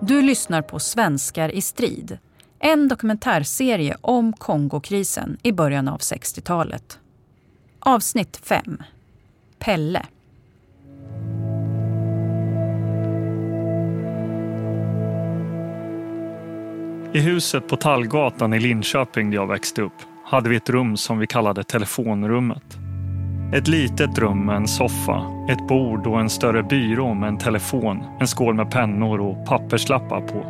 Du lyssnar på Svenskar i strid. En dokumentärserie om Kongokrisen i början av 60-talet. Avsnitt 5. Pelle. I huset på Tallgatan i Linköping där jag växte upp hade vi ett rum som vi kallade telefonrummet. Ett litet rum med en soffa, ett bord och en större byrå med en telefon, en skål med pennor och papperslappar på.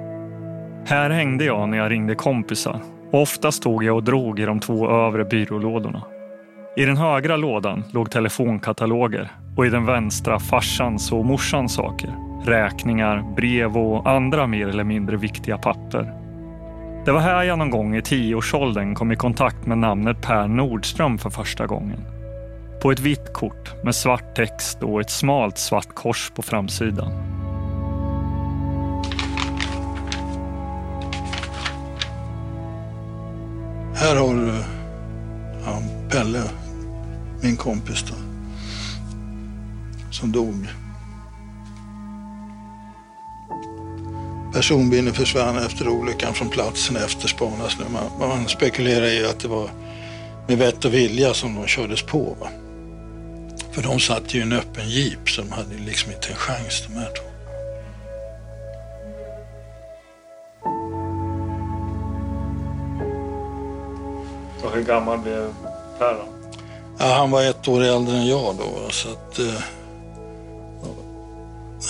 Här hängde jag när jag ringde kompisar och ofta stod jag och drog i de två övre byrålådorna. I den högra lådan låg telefonkataloger och i den vänstra farsans och morsans saker. Räkningar, brev och andra mer eller mindre viktiga papper. Det var här jag någon gång i tioårsåldern kom i kontakt med namnet Per Nordström för första gången. På ett vitt kort med svart text och ett smalt svart kors på framsidan. Här har du ja, Pelle, min kompis då, som dog. Personbilen försvann efter olyckan från platsen efterspanas nu. Man, man spekulerar i att det var med vett och vilja som de kördes på. Va? För de satt ju i en öppen jeep så de hade liksom inte en chans de här två. Och hur gammal blev Per då? Ja, han var ett år äldre än jag då. Så att, eh,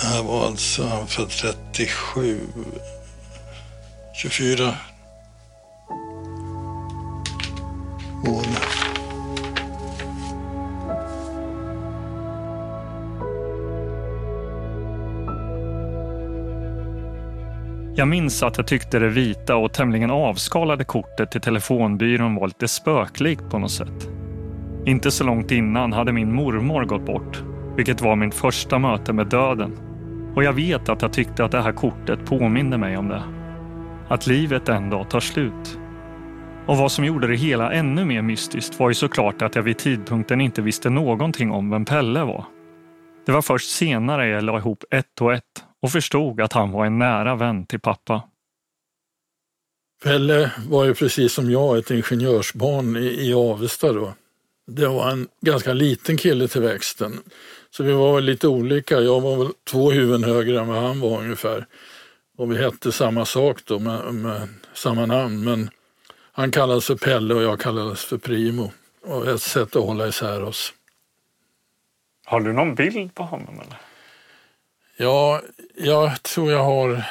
det här var alltså han född 37, 24 Jag minns att jag tyckte det vita och tämligen avskalade kortet till telefonbyrån var lite spöklikt på något sätt. Inte så långt innan hade min mormor gått bort, vilket var mitt första möte med döden. Och jag vet att jag tyckte att det här kortet påminde mig om det. Att livet en dag tar slut. Och vad som gjorde det hela ännu mer mystiskt var ju såklart att jag vid tidpunkten inte visste någonting om vem Pelle var. Det var först senare jag la ihop ett och ett och förstod att han var en nära vän till pappa. Pelle var ju precis som jag ett ingenjörsbarn i, i Avesta då. Det var en ganska liten kille till växten. Så vi var lite olika. Jag var väl två huvuden högre än vad han var ungefär. Och vi hette samma sak då med, med samma namn. Men han kallades för Pelle och jag kallades för Primo. Och ett sätt att hålla isär oss. Har du någon bild på honom? Eller? Ja, jag tror jag har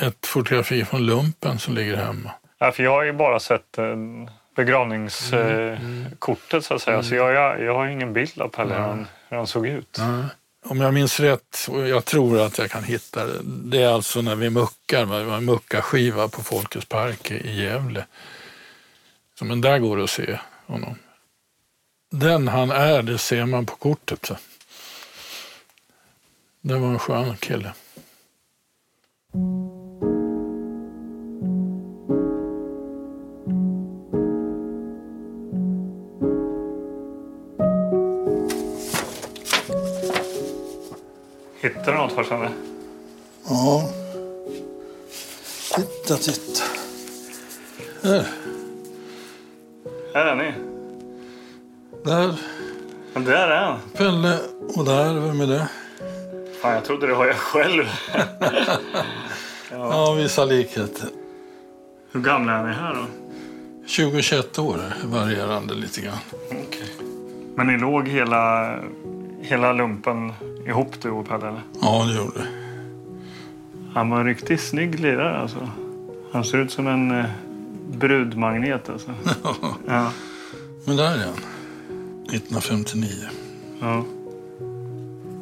ett fotografi från lumpen som ligger hemma. Ja, för jag har ju bara sett eh, begravningskortet så att säga. Så jag, jag, jag har ingen bild av Pelle, hur, hur han såg ut. Om jag minns rätt, och jag tror att jag kan hitta det, det är alltså när vi muckar, vi har en muckarskiva på Folkets park i Gävle. Så, men där går det att se honom. Den han är, det ser man på kortet. Så. Det var en skön kille. Hittade du något farsan? Ja. Titta, titta. Här. Här är ni. Där. Men där är han. Pelle. Och där, vem är det? Fan, jag trodde det var jag själv. Ja, vissa likheter. Hur gamla är ni här då? 20-21 år, varierande lite grann. Okej. Men ni låg hela, hela lumpen ihop du och Pelle? eller? Ja, det gjorde det. Han var en riktigt snygg lirare alltså. Han ser ut som en eh, brudmagnet alltså. ja. Men där är han. 1959. ja.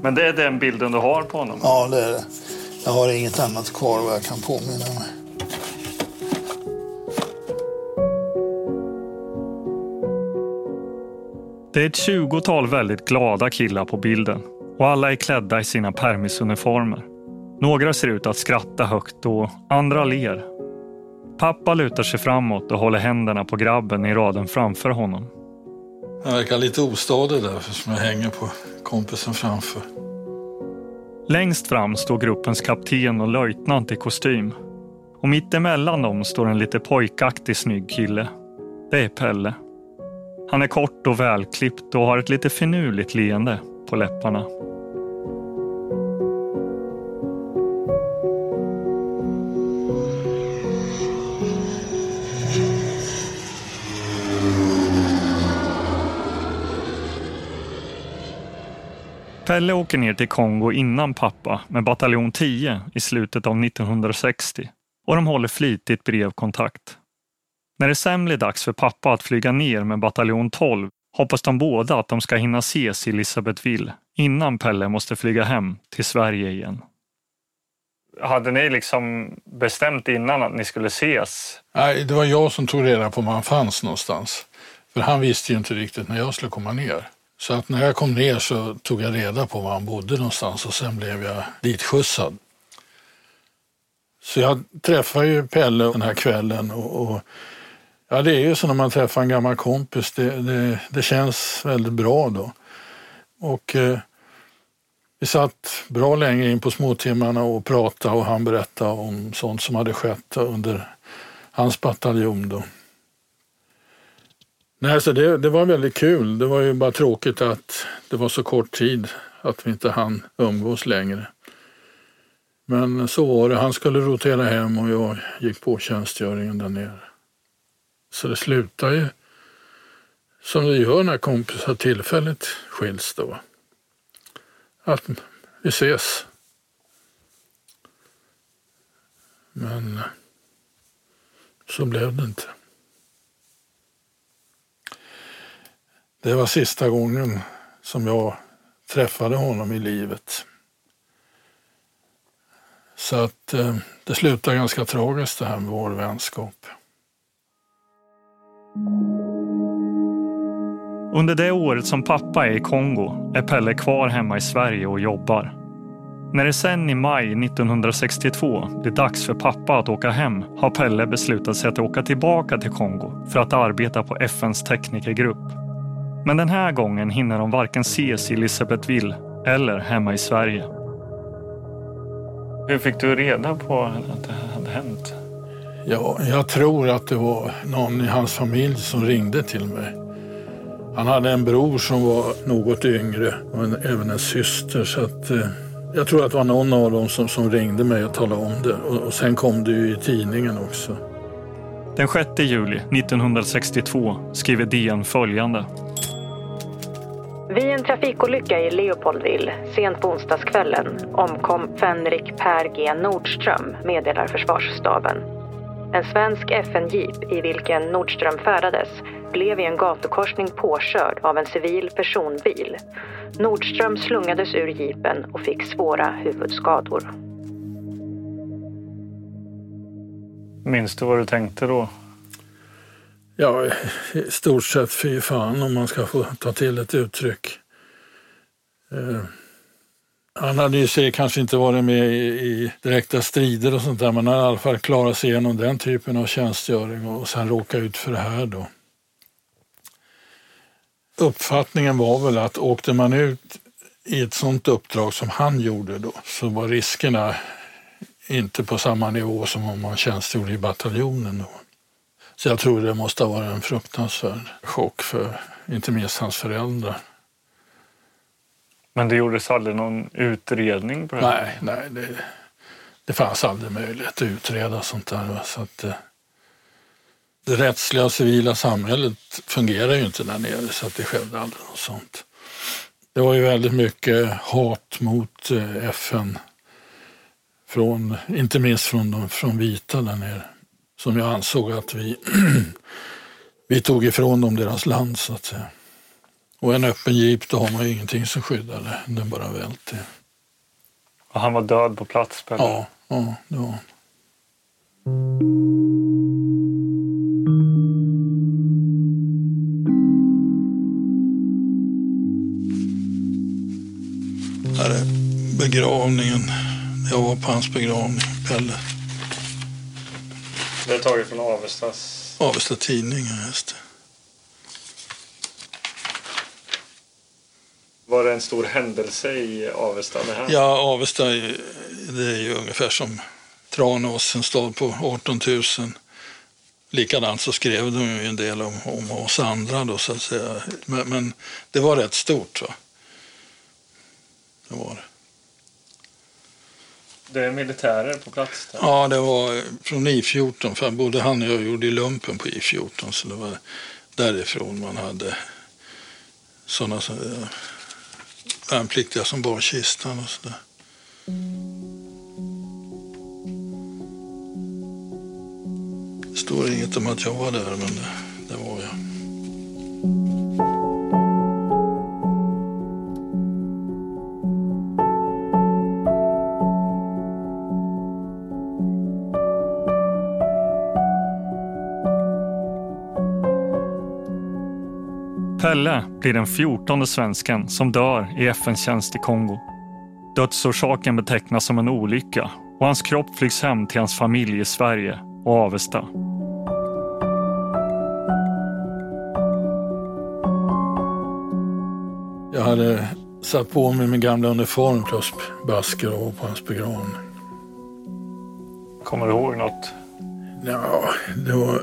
Men det är den bilden du har på honom? Ja, det är det. Jag har inget annat kvar vad jag kan påminna mig. Det är ett tjugotal väldigt glada killar på bilden och alla är klädda i sina permisuniformer. Några ser ut att skratta högt och andra ler. Pappa lutar sig framåt och håller händerna på grabben i raden framför honom. Jag verkar lite ostadig där eftersom jag hänger på kompisen framför. Längst fram står gruppens kapten och löjtnant i kostym. Och mittemellan dem står en lite pojkaktig snygg kille. Det är Pelle. Han är kort och välklippt och har ett lite finurligt leende på läpparna. Pelle åker ner till Kongo innan pappa med bataljon 10 i slutet av 1960 och de håller flitigt brevkontakt. När det sen blir dags för pappa att flyga ner med bataljon 12 hoppas de båda att de ska hinna ses i Elisabethville innan Pelle måste flyga hem till Sverige igen. Hade ni liksom bestämt innan att ni skulle ses? Nej, det var jag som tog reda på var han fanns någonstans. För han visste ju inte riktigt när jag skulle komma ner. Så att när jag kom ner så tog jag reda på var han bodde någonstans och sen blev jag ditskjutsad. Så jag träffade ju Pelle den här kvällen och, och ja, det är ju så när man träffar en gammal kompis. Det, det, det känns väldigt bra då. Och eh, vi satt bra länge in på småtimmarna och pratade och han berättade om sånt som hade skett under hans bataljon då. Nej, så det, det var väldigt kul. Det var ju bara tråkigt att det var så kort tid att vi inte hann umgås längre. Men så var det. Han skulle rotera hem och jag gick på tjänstgöringen där nere. Så det slutade ju som det gör när kompisar tillfälligt skiljs då. Att vi ses. Men så blev det inte. Det var sista gången som jag träffade honom i livet. Så att eh, det slutade ganska tragiskt det här med vår vänskap. Under det året som pappa är i Kongo är Pelle kvar hemma i Sverige och jobbar. När det sen i maj 1962 blir dags för pappa att åka hem har Pelle beslutat sig att åka tillbaka till Kongo för att arbeta på FNs teknikergrupp. Men den här gången hinner de varken ses i Elisabethville eller hemma i Sverige. Hur fick du reda på att det hade hänt? Ja, jag tror att det var någon i hans familj som ringde till mig. Han hade en bror som var något yngre och en, även en syster. Så att, eh, jag tror att det var någon av dem som, som ringde mig och talade om det. Och, och sen kom det ju i tidningen också. Den 6 juli 1962 skriver DN följande. Vid en trafikolycka i Leopoldville sent på onsdagskvällen omkom Fenrik Per G Nordström, meddelar försvarsstaben. En svensk FN-jeep i vilken Nordström färdades blev i en gatukorsning påkörd av en civil personbil. Nordström slungades ur jeepen och fick svåra huvudskador. Minns du vad du tänkte då? Ja, i stort sett fy fan om man ska få ta till ett uttryck. Eh, han hade ju sig kanske inte varit med i, i, direkta strider och sånt där, men han hade i alla fall klarat sig igenom den typen av tjänstgöring och sen råka ut för det här då. Uppfattningen var väl att åkte man ut i ett sånt uppdrag som han gjorde då, så var riskerna inte på samma nivå som om man tjänstgjorde i bataljonen. Då. Så jag tror det måste ha varit en fruktansvärd chock för inte minst hans föräldrar. Men det gjordes aldrig någon utredning på det? Nej, nej det, det fanns aldrig möjlighet att utreda sånt där. Så att, det, eh, det rättsliga och civila samhället fungerar ju inte där nere så att det skedde aldrig något sånt. Det var ju väldigt mycket hat mot eh, FN, från, inte minst från de från vita där nere som jag ansåg att vi, vi tog ifrån dem deras land så att säga. Och en öppen jeep, då har man ju ingenting som skyddar det. Den bara välter. Och han var död på plats? Pelle? Ja, ja, det var han. Här är begravningen. Jag var på hans begravning, Pelle. Det är taget från Avestas... Avesta Tidning, just det. var det en stor händelse i Avesta? Det här? Ja, Avesta det är ju ungefär som Tranås, en stad på 18 000. Likadant så skrev de ju en del om, om oss andra då så att säga. Men, men det var rätt stort. Va? Det var det. Det är militärer på plats där. Ja, det var från I14, för både han och jag gjorde i lumpen på I14, så det var därifrån man hade sådana så, eh, värnpliktiga som bar kistan och sådär. Det står inget om att jag var där, men det, det var jag. Pelle blir den fjortonde svensken som dör i FN-tjänst i Kongo. Dödsorsaken betecknas som en olycka och hans kropp flygs hem till hans familj i Sverige och Avesta. Jag hade satt på mig min gamla uniform plus basker och på hans begravning. Kommer du ihåg något? Ja, det var...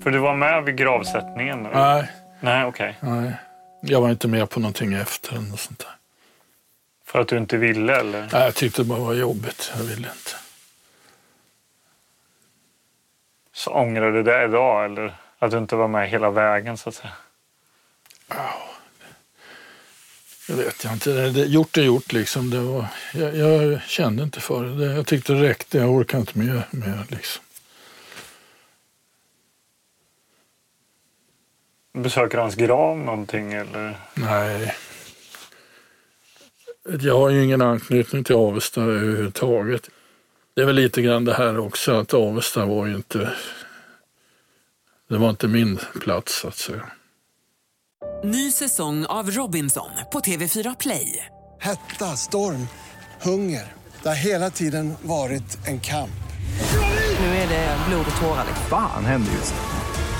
För du var med vid gravsättningen? Eller? Nej, Nej, okej. nej. Jag var inte med på någonting efter eller något sånt där. För att du inte ville eller? Nej, jag tyckte det bara var jobbigt. Jag ville inte. Så ångrar du det idag eller? Att du inte var med hela vägen så att säga? Jag vet jag inte. Det, det, gjort är gjort liksom. Det var, jag, jag kände inte för det. det. Jag tyckte det räckte. Jag orkade inte med, med liksom. Besöker hans grav någonting eller? Nej. Jag har ju ingen anknytning till Avesta överhuvudtaget. Det är väl lite grann det här också att Avesta var ju inte... Det var inte min plats så att säga. Ny säsong av Robinson på TV4 Play. Hetta, storm, hunger. Det har hela tiden varit en kamp. Nu är det blod och tårar. liksom. Fan händer just nu.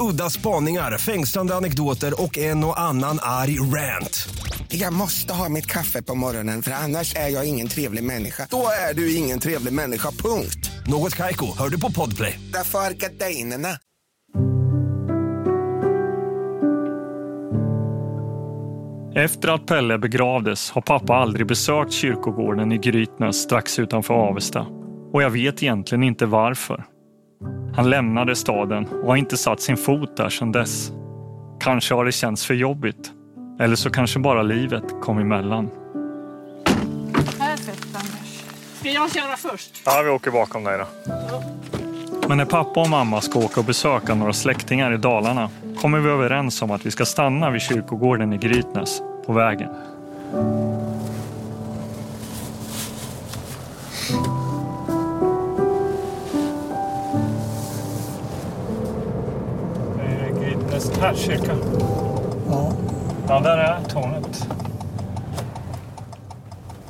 Udda spaningar, fängslande anekdoter och en och annan arg rant. Jag måste ha mitt kaffe på morgonen för annars är jag ingen trevlig människa. Då är du ingen trevlig människa, punkt. Något Kaiko, hör du på Podplay. Därför är gardinerna. Efter att Pelle begravdes har pappa aldrig besökt kyrkogården i Grytnäs strax utanför Avesta. Och jag vet egentligen inte varför. Han lämnade staden och har inte satt sin fot där sedan dess. Kanske har det känts för jobbigt. Eller så kanske bara livet kom emellan. Perfekt Anders. Ska jag köra först? Ja, vi åker bakom dig då. Men när pappa och mamma ska åka och besöka några släktingar i Dalarna kommer vi överens om att vi ska stanna vid kyrkogården i Grytnäs på vägen. Grytnäs kyrka. Ja, Ja, där är tornet.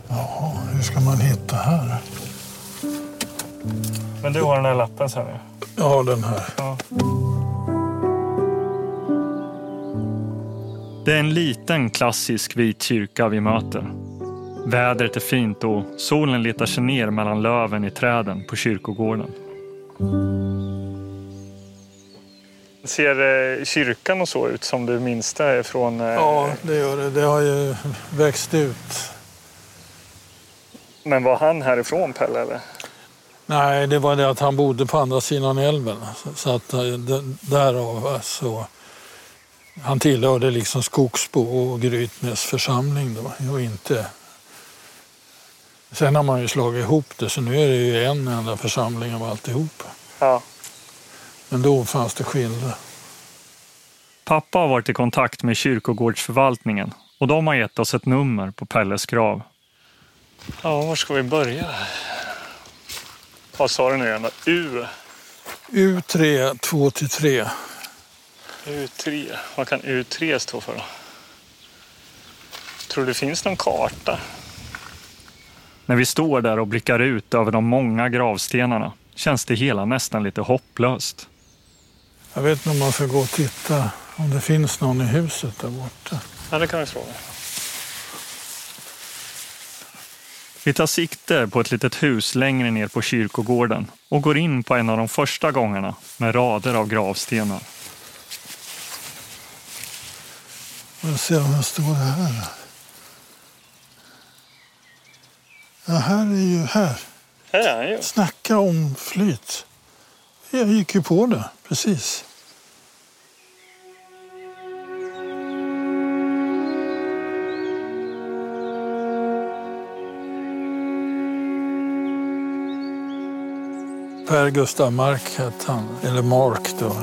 jaha, hur ska man hitta här? Men du har den här lappen sen nu. Ja, den här. Ja. Det är en liten klassisk vit kyrka vi möter. Vädret är fint och solen letar sig ner mellan löven i träden på kyrkogården. Ser eh, kyrkan och så ut som du minns det från... Eh, Ja, det gör det. Det har ju växt ut. Men var han härifrån Pelle eller? Nej, det var det att han bodde på andra sidan älven. Så- att eh, därav så... Han tillhörde liksom Skogsbo och Grytnäs församling då och inte... Sen har man ju slagit ihop det så nu är det ju en enda församling av alltihop. Ja. Men då fanns det skillnad. Pappa har varit i kontakt med kyrkogårdsförvaltningen och de har gett oss ett nummer på Pelles grav. Ja, var ska vi börja? Vad sa du nu igen? U? U3 2 till 3. U3. Vad kan U3 stå för då? Tror du det finns någon karta? När vi står där och blickar ut över de många gravstenarna känns det hela nästan lite hopplöst. Jag vet inte om man ska gå och titta om det finns någon i huset där borta. Ja, det kan vi fråga. Vi tar sikte på ett litet hus längre ner på kyrkogården och går in på en av de första gångarna med rader av gravstenar. Jag ser om jag står här. Ja, här är ju här. Här är han ju. Snacka om flyt. Jag gick ju på det, precis. Per Gustav Mark hette han, eller Mark då.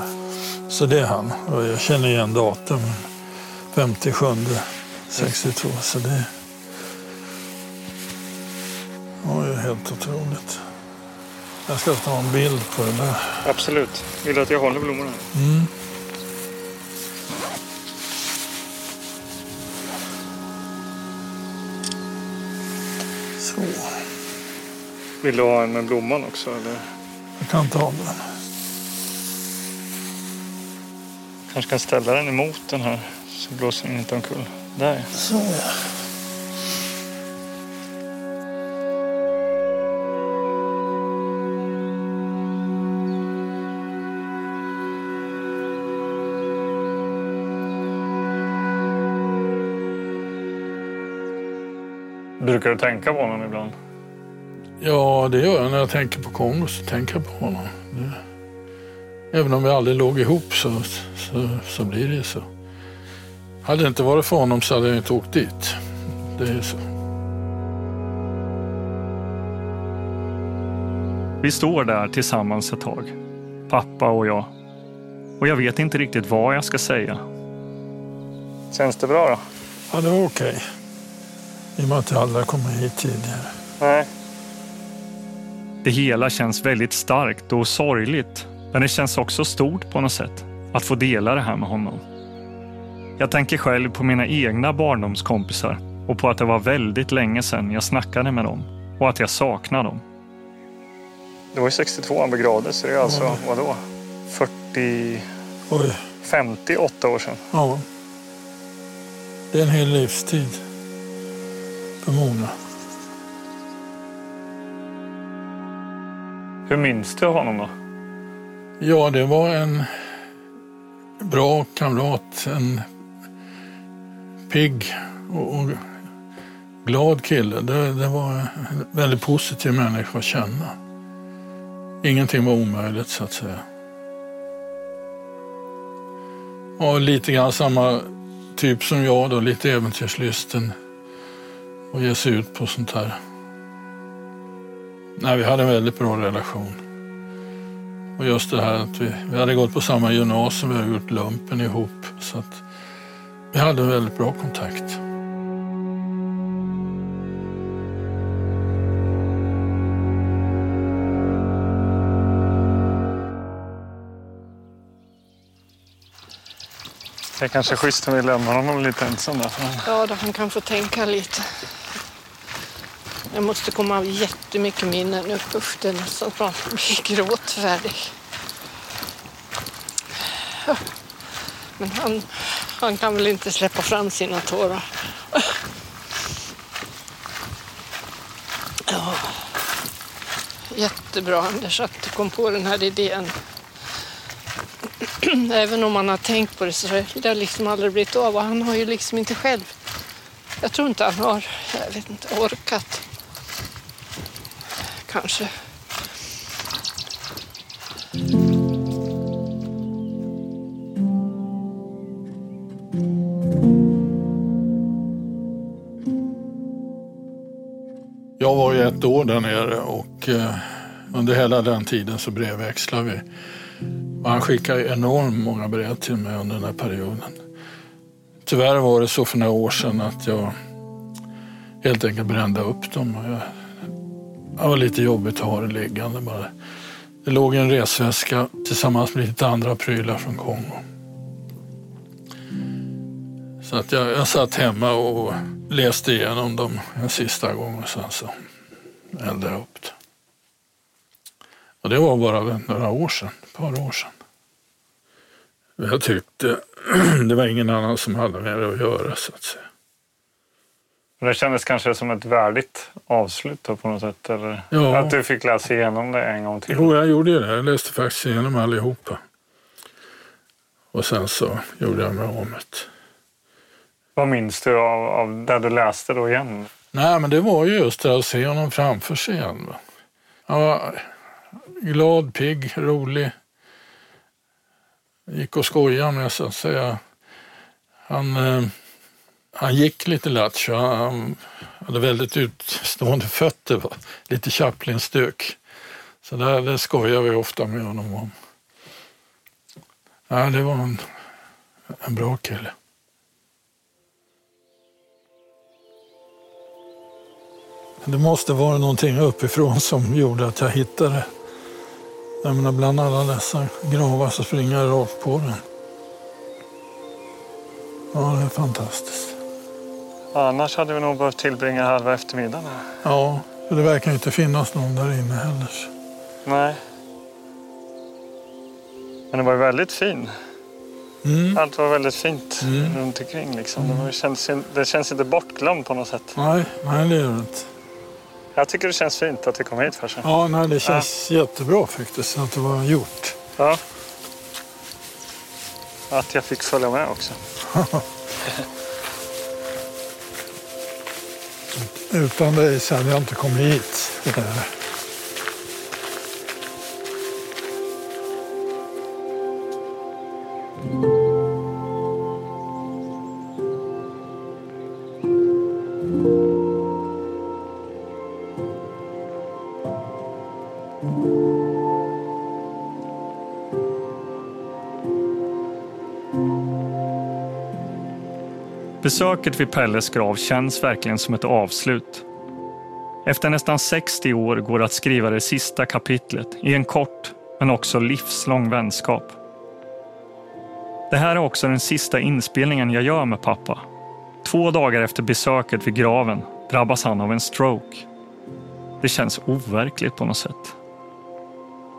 Så det är han. Och jag känner igen datum. 57 62. Så det var ju helt otroligt. Jag ska ta en bild på det där. Absolut. Vill du att jag håller blommorna? Mm. Så, Vill du ha en med blomman också? Eller? jag kan ta den. Kanske kan ställa den emot den här så blåser den inte omkull. Där. Så ja. Brukar du tänka på honom ibland? Ja, det gör jag när jag tänker på Kongo. Så tänker jag på honom. Det, även om vi aldrig låg ihop så, så, så blir det så. Hade det inte varit för honom så hade jag inte åkt dit. Det är så. Vi står där tillsammans ett tag. Pappa och jag. Och jag vet inte riktigt vad jag ska säga. Känns det bra då? Ja, det var okej. I och med att jag aldrig kom hit tidigare. Nej. Det hela känns väldigt starkt och sorgligt. Men det känns också stort på något sätt. Att få dela det här med honom. Jag tänker själv på mina egna barndomskompisar och på att det var väldigt länge sedan jag snackade med dem och att jag saknar dem. Det var ju 62 han begravdes, så det är alltså, vadå? 40... Oj. 58 år sedan. Ja. Det är en hel livstid. För många. Hur minns du honom då? Ja, det var en bra kamrat. En pigg och, och glad kille. Det, det var en väldigt positiv människa att känna. Ingenting var omöjligt så att säga. Och lite grann samma typ som jag då, lite äventyrslysten. Och ge sig ut på sånt här. Nej, vi hade en väldigt bra relation. Och just det här att vi, vi hade gått på samma gymnasium, vi hade gjort lumpen ihop. Så att vi hade en väldigt bra kontakt. Det är kanske schysst om vi lämnar honom lite ensam där. Ja, då han kan få tänka lite. Jag måste komma av jättemycket minnen nu. Usch, det är nästan så att man blir gråtfärdig. Men han, han kan väl inte släppa fram sina tårar. Ja. Jättebra Anders att du kom på den här idén. Även om man har tänkt på det så har det liksom aldrig blivit av. Och han har ju liksom inte själv, jag tror inte han har, jag vet inte, orkat. Kanske. Jag var ju ett år där nere och eh, under hela den tiden så brevväxlade vi. Och han skickade enormt många brev till mig under den här perioden. Tyvärr var det så för några år sedan att jag helt enkelt brände upp dem. Jag det var lite jobbigt att ha det liggande bara. Det låg en resväska tillsammans med lite andra prylar från Kongo. Så att jag, jag satt hemma och läste igenom dem en sista gång och sen så eldade jag upp det. Och det var bara några år sedan, ett par år sedan. Jag tyckte det var ingen annan som hade med det att göra så att säga. Det kändes kanske som ett värdigt avslut på något sätt? Eller? Ja. Att du fick läsa igenom det en gång till? Jo, jag gjorde ju det. Jag läste faktiskt igenom allihopa. Och sen så gjorde jag mig av med. Vad minns du av, av det du läste då igen? Nej, men det var ju just det att se honom framför sig igen. Va? Han var glad, pigg, rolig. Gick och skojade med så att säga. Han, eh, han gick lite lattjo. Han hade väldigt utstående fötter. Va? Lite Chaplin-stuk. Så där, det skojar vi ofta med honom om. Ja, det var en, en bra kille. Det måste vara någonting uppifrån som gjorde att jag hittade. Jag menar, bland alla dessa gravar så springer jag rakt på den. Ja, det är fantastiskt. Annars hade vi nog behövt tillbringa halva eftermiddagen här. Ja, för det verkar inte finnas någon där inne heller. Nej. Men det var ju väldigt fin. Mm. Allt var väldigt fint Mm. runt omkring. Liksom. Det, var, det, känns, det känns inte bortglömt på något sätt. Nej, nej det gör det inte. Jag tycker det känns fint att vi kom hit först. Ja, nej, det känns jättebra faktiskt att det var gjort. Ja. Att jag fick följa med också. Utan dig så hade jag inte kommit hit. Besöket vid Pelles grav känns verkligen som ett avslut. Efter nästan 60 år går det att skriva det sista kapitlet i en kort men också livslång vänskap. Det här är också den sista inspelningen jag gör med pappa. Två dagar efter besöket vid graven drabbas han av en stroke. Det känns overkligt på något sätt.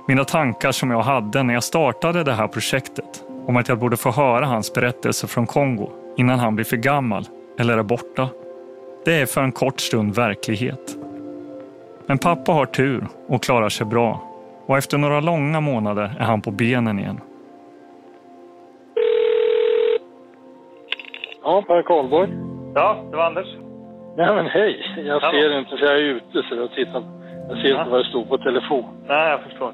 Mina tankar som jag hade när jag startade det här projektet om att jag borde få höra hans berättelse från Kongo innan han blir för gammal eller är borta. Det är för en kort stund verklighet. Men pappa har tur och klarar sig bra och efter några långa månader är han på benen igen. Ja, Per Karlborg. Ja, det var Anders. Nej men hej, jag Hallå. ser inte för jag är ute så jag tittar. Jag ser inte vad det står på telefon. Nej, jag förstår.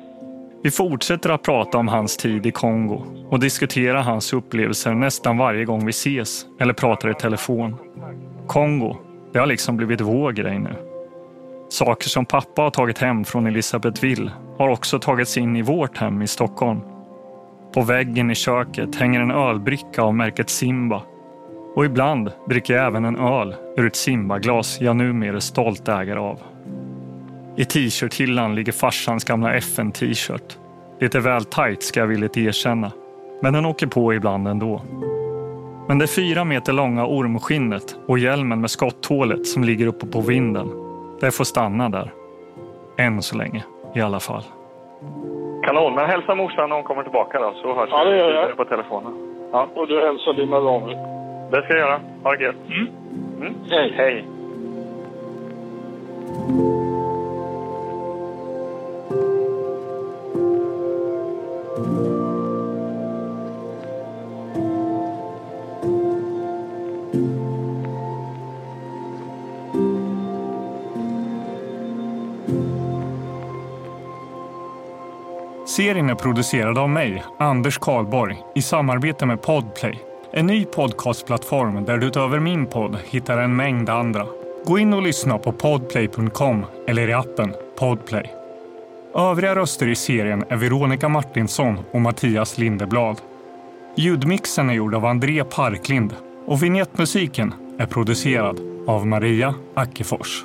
Vi fortsätter att prata om hans tid i Kongo och diskutera hans upplevelser nästan varje gång vi ses eller pratar i telefon. Kongo, det har liksom blivit vår grej nu. Saker som pappa har tagit hem från Elisabethville har också tagits in i vårt hem i Stockholm. På väggen i köket hänger en ölbricka av märket Simba. Och ibland dricker jag även en öl ur ett Simba-glas jag numera är stolt ägare av. I t-shirthyllan ligger farsans gamla FN-t-shirt. Lite väl tajt ska jag villigt erkänna. Men den åker på ibland ändå. Men det fyra meter långa ormskinnet och hjälmen med skotthålet som ligger uppe på vinden. Det får stanna där. Än så länge i alla fall. Kanon, men hälsa morsan när hon kommer tillbaka då så hörs Ja, det gör jag. på telefonen. Ja. Och du hälsar dina damer. Det ska jag göra. Ha det gött. Mm. Hej. Hej. Serien är producerad av mig, Anders Karlborg, i samarbete med Podplay. En ny podcastplattform där du utöver min podd hittar en mängd andra. Gå in och lyssna på podplay.com eller i appen Podplay. Övriga röster i serien är Veronica Martinsson och Mattias Lindeblad. Ljudmixen är gjord av André Parklind och vignettmusiken är producerad av Maria Ackefors.